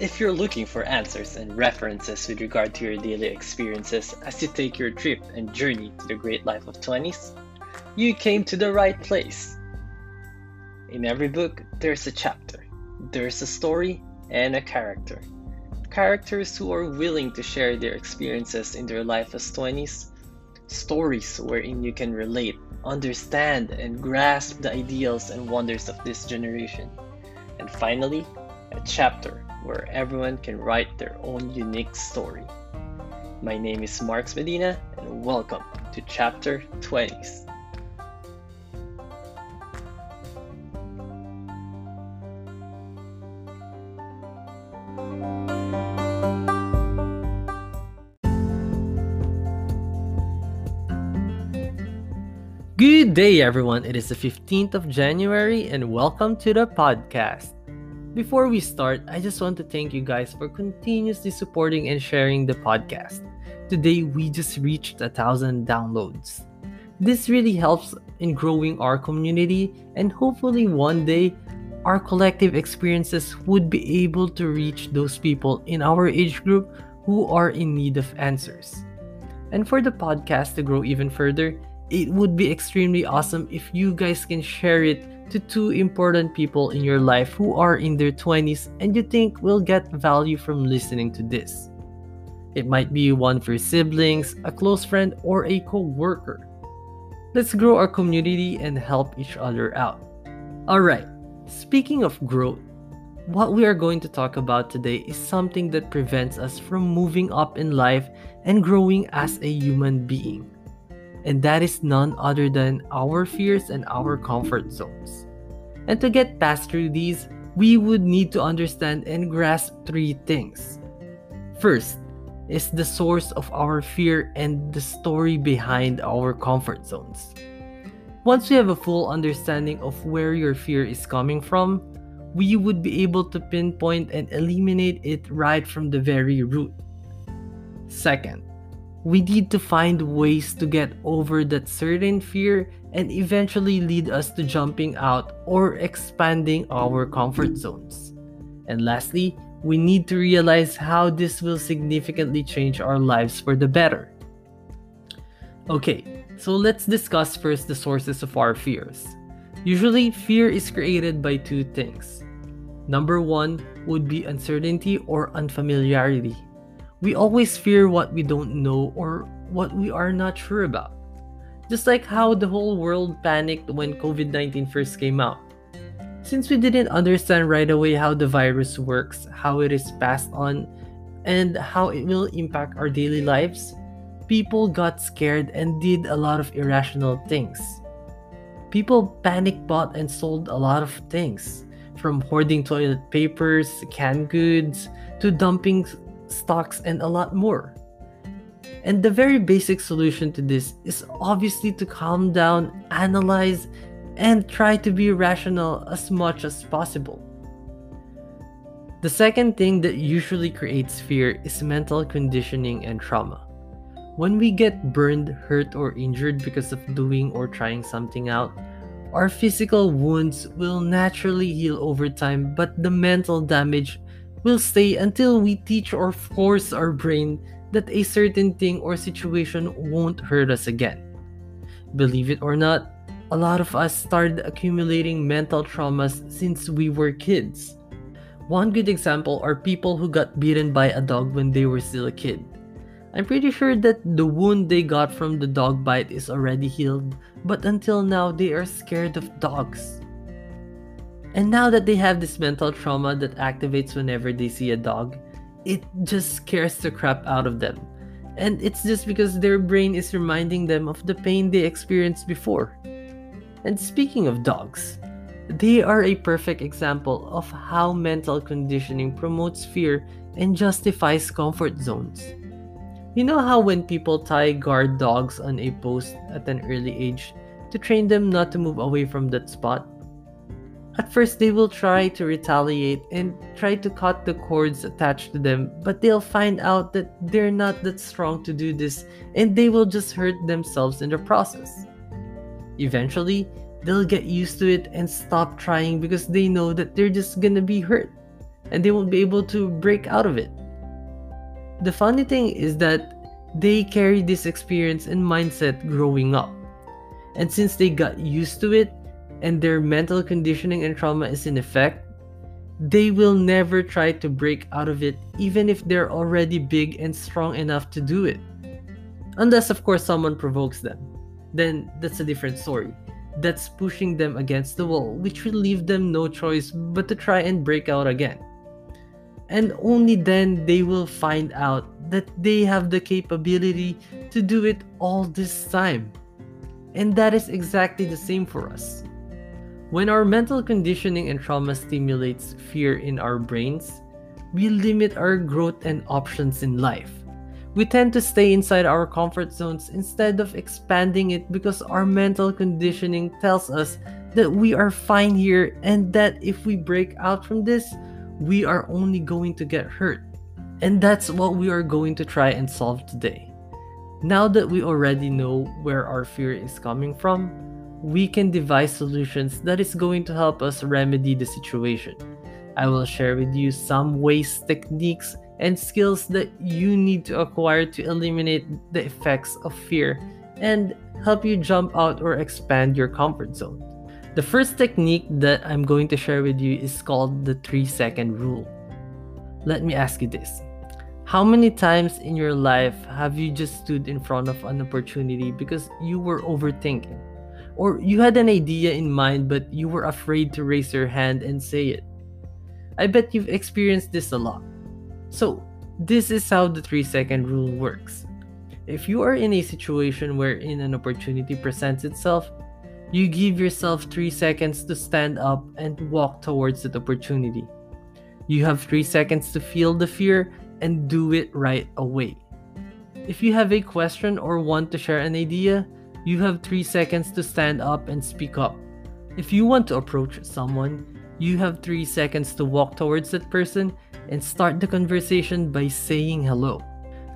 If you're looking for answers and references with regard to your daily experiences as you take your trip and journey to the great life of 20s, you came to the right place. In every book, there's a chapter, there's a story, and a character. Characters who are willing to share their experiences in their life as 20s, stories wherein you can relate, understand, and grasp the ideals and wonders of this generation. And finally, a chapter where everyone can write their own unique story. My name is Marks Medina, and welcome to Chapter 20s. Good day, everyone. It is the 15th of January, and welcome to the podcast. Before we start, I just want to thank you guys for continuously supporting and sharing the podcast. Today, we just reached a thousand downloads. This really helps in growing our community, and hopefully, one day, our collective experiences would be able to reach those people in our age group who are in need of answers. And for the podcast to grow even further, it would be extremely awesome if you guys can share it to two important people in your life who are in their 20s and you think will get value from listening to this. It might be one for siblings, a close friend, or a co worker. Let's grow our community and help each other out. Alright, speaking of growth, what we are going to talk about today is something that prevents us from moving up in life and growing as a human being and that is none other than our fears and our comfort zones. And to get past through these, we would need to understand and grasp three things. First is the source of our fear and the story behind our comfort zones. Once we have a full understanding of where your fear is coming from, we would be able to pinpoint and eliminate it right from the very root. Second, we need to find ways to get over that certain fear and eventually lead us to jumping out or expanding our comfort zones. And lastly, we need to realize how this will significantly change our lives for the better. Okay, so let's discuss first the sources of our fears. Usually, fear is created by two things. Number one would be uncertainty or unfamiliarity. We always fear what we don't know or what we are not sure about. Just like how the whole world panicked when COVID 19 first came out. Since we didn't understand right away how the virus works, how it is passed on, and how it will impact our daily lives, people got scared and did a lot of irrational things. People panic bought and sold a lot of things, from hoarding toilet papers, canned goods, to dumping stocks, and a lot more. And the very basic solution to this is obviously to calm down, analyze, and try to be rational as much as possible. The second thing that usually creates fear is mental conditioning and trauma. When we get burned, hurt, or injured because of doing or trying something out, our physical wounds will naturally heal over time, but the mental damage will stay until we teach or force our brain that a certain thing or situation won't hurt us again. Believe it or not, a lot of us started accumulating mental traumas since we were kids. One good example are people who got beaten by a dog when they were still a kid. I'm pretty sure that the wound they got from the dog bite is already healed, but until now they are scared of dogs. And now that they have this mental trauma that activates whenever they see a dog, it just scares the crap out of them. And it's just because their brain is reminding them of the pain they experienced before. And speaking of dogs, they are a perfect example of how mental conditioning promotes fear and justifies comfort zones. You know how when people tie guard dogs on a post at an early age to train them not to move away from that spot? At first, they will try to retaliate and try to cut the cords attached to them, but they'll find out that they're not that strong to do this and they will just hurt themselves in the process. Eventually, they'll get used to it and stop trying because they know that they're just gonna be hurt. and they won't be able to break out of it. The funny thing is that they carry this experience and mindset growing up. And since they got used to it and their mental conditioning and trauma is in effect, they will never try to break out of it even if they're already big and strong enough to do it. Unless, of course, someone provokes them. Then that's a different story. That's pushing them against the wall, which will leave them no choice but to try and break out again. And only then they will find out that they have the capability to do it all this time. And that is exactly the same for us. When our mental conditioning and trauma stimulates fear in our brains, we limit our growth and options in life. We tend to stay inside our comfort zones instead of expanding it because our mental conditioning tells us that we are fine here and that if we break out from this, we are only going to get hurt. And that's what we are going to try and solve today. Now that we already know where our fear is coming from, we can devise solutions that is going to help us remedy the situation. I will share with you some ways, techniques, and skills that you need to acquire to eliminate the effects of fear and help you jump out or expand your comfort zone. The first technique that I'm going to share with you is called the 3 second rule. Let me ask you this How many times in your life have you just stood in front of an opportunity because you were overthinking? Or you had an idea in mind but you were afraid to raise your hand and say it? I bet you've experienced this a lot. So, this is how the 3 second rule works. If you are in a situation wherein an opportunity presents itself, you give yourself 3 seconds to stand up and walk towards that opportunity. You have 3 seconds to feel the fear and do it right away. If you have a question or want to share an idea, you have 3 seconds to stand up and speak up. If you want to approach someone, you have 3 seconds to walk towards that person and start the conversation by saying hello.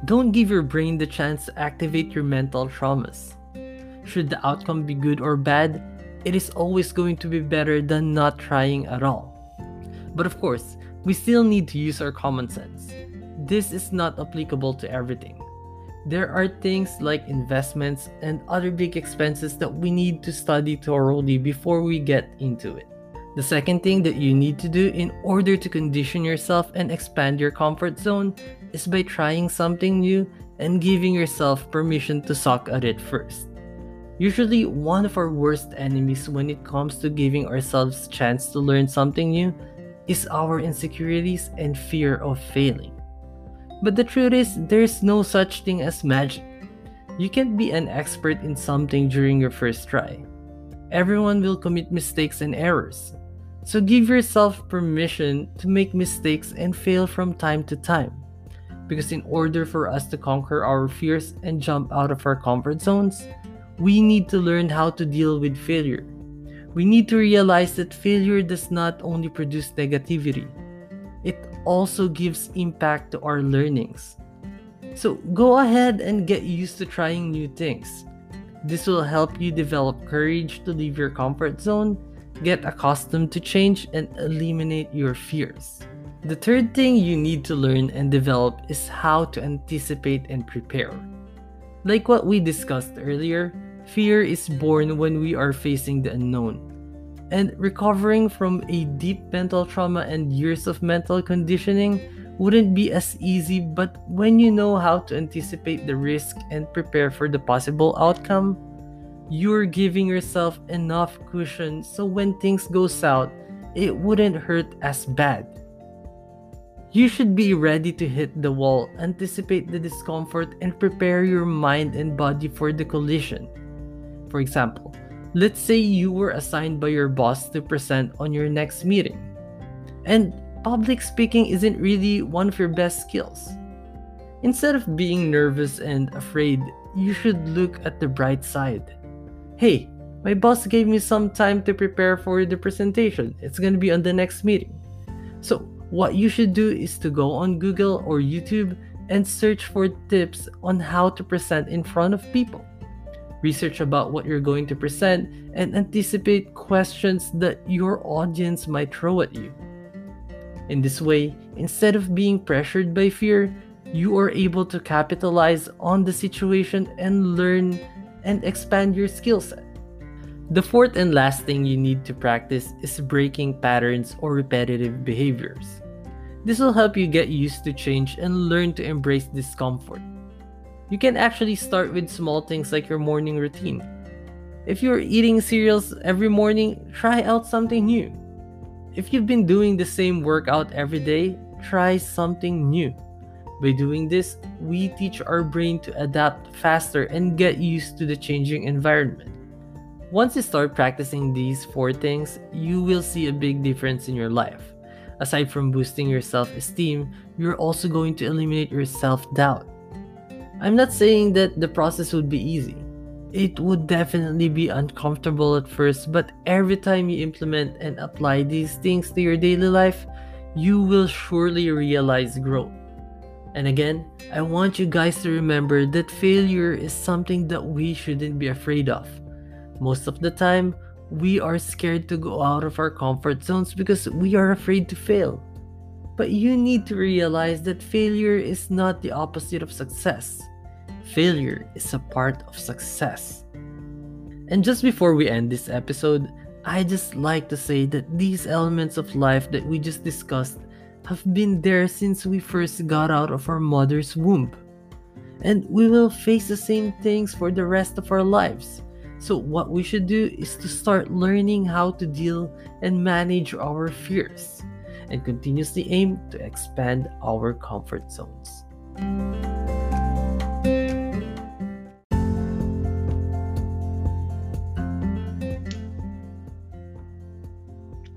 Don't give your brain the chance to activate your mental traumas. Should the outcome be good or bad, it is always going to be better than not trying at all. But of course, we still need to use our common sense. This is not applicable to everything. There are things like investments and other big expenses that we need to study thoroughly before we get into it. The second thing that you need to do in order to condition yourself and expand your comfort zone is by trying something new and giving yourself permission to suck at it first. Usually, one of our worst enemies when it comes to giving ourselves chance to learn something new is our insecurities and fear of failing. But the truth is, there's no such thing as magic. You can't be an expert in something during your first try. Everyone will commit mistakes and errors. So give yourself permission to make mistakes and fail from time to time. Because in order for us to conquer our fears and jump out of our comfort zones, we need to learn how to deal with failure. We need to realize that failure does not only produce negativity, it also gives impact to our learnings. So go ahead and get used to trying new things. This will help you develop courage to leave your comfort zone get accustomed to change, and eliminate your fears. The third thing you need to learn and develop is how to anticipate and prepare. Like what we discussed earlier, fear is born when we are facing the unknown. And recovering from a deep mental trauma and years of mental conditioning wouldn't be as easy, but when you know how to anticipate the risk and prepare for the possible outcome, you're giving yourself enough cushion so when things go south, it wouldn't hurt as bad. You should be ready to hit the wall, anticipate the discomfort, and prepare your mind and body for the collision. For example, let's say you were assigned by your boss to present on your next meeting. And public speaking isn't really one of your best skills. Instead of being nervous and afraid, you should look at the bright side. Hey, my boss gave me some time to prepare for the presentation. It's going to be on the next meeting. So, what you should do is to go on Google or YouTube and search for tips on how to present in front of people. Research about what you're going to present and anticipate questions that your audience might throw at you. In this way, instead of being pressured by fear, you are able to capitalize on the situation and learn and expand your skill set. The fourth and last thing you need to practice is breaking patterns or repetitive behaviors. This will help you get used to change and learn to embrace discomfort. You can actually start with small things like your morning routine. If you're eating cereals every morning, try out something new. If you've been doing the same workout every day, try something new. By doing this, we teach our brain to adapt faster and get used to the changing environment. Once you start practicing these four things, you will see a big difference in your life. Aside from boosting your self esteem, you're also going to eliminate your self doubt. I'm not saying that the process would be easy. It would definitely be uncomfortable at first, but every time you implement and apply these things to your daily life, you will surely realize growth. And again, I want you guys to remember that failure is something that we shouldn't be afraid of. Most of the time, we are scared to go out of our comfort zones because we are afraid to fail. But you need to realize that failure is not the opposite of success. Failure is a part of success. And just before we end this episode, I just like to say that these elements of life that we just discussed have been there since we first got out of our mother's womb. And we will face the same things for the rest of our lives. So, what we should do is to start learning how to deal and manage our fears and continuously aim to expand our comfort zones.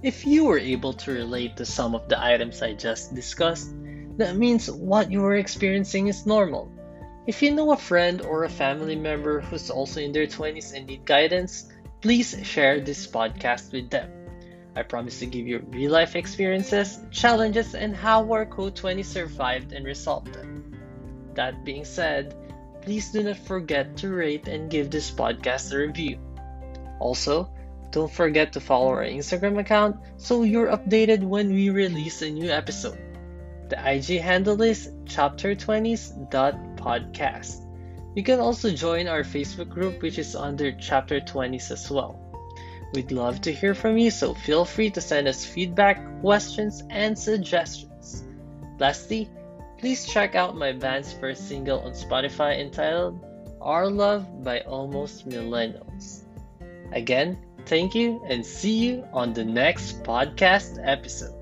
If you were able to relate to some of the items I just discussed, that means what you are experiencing is normal. If you know a friend or a family member who's also in their 20s and need guidance, please share this podcast with them. I promise to give you real life experiences, challenges, and how our Code 20 survived and resolved them. That being said, please do not forget to rate and give this podcast a review. Also, don't forget to follow our Instagram account so you're updated when we release a new episode. The IG handle is chapter20s.podcast. You can also join our Facebook group, which is under Chapter 20s as well. We'd love to hear from you, so feel free to send us feedback, questions, and suggestions. Lastly, please check out my band's first single on Spotify entitled Our Love by Almost Millennials. Again, Thank you and see you on the next podcast episode.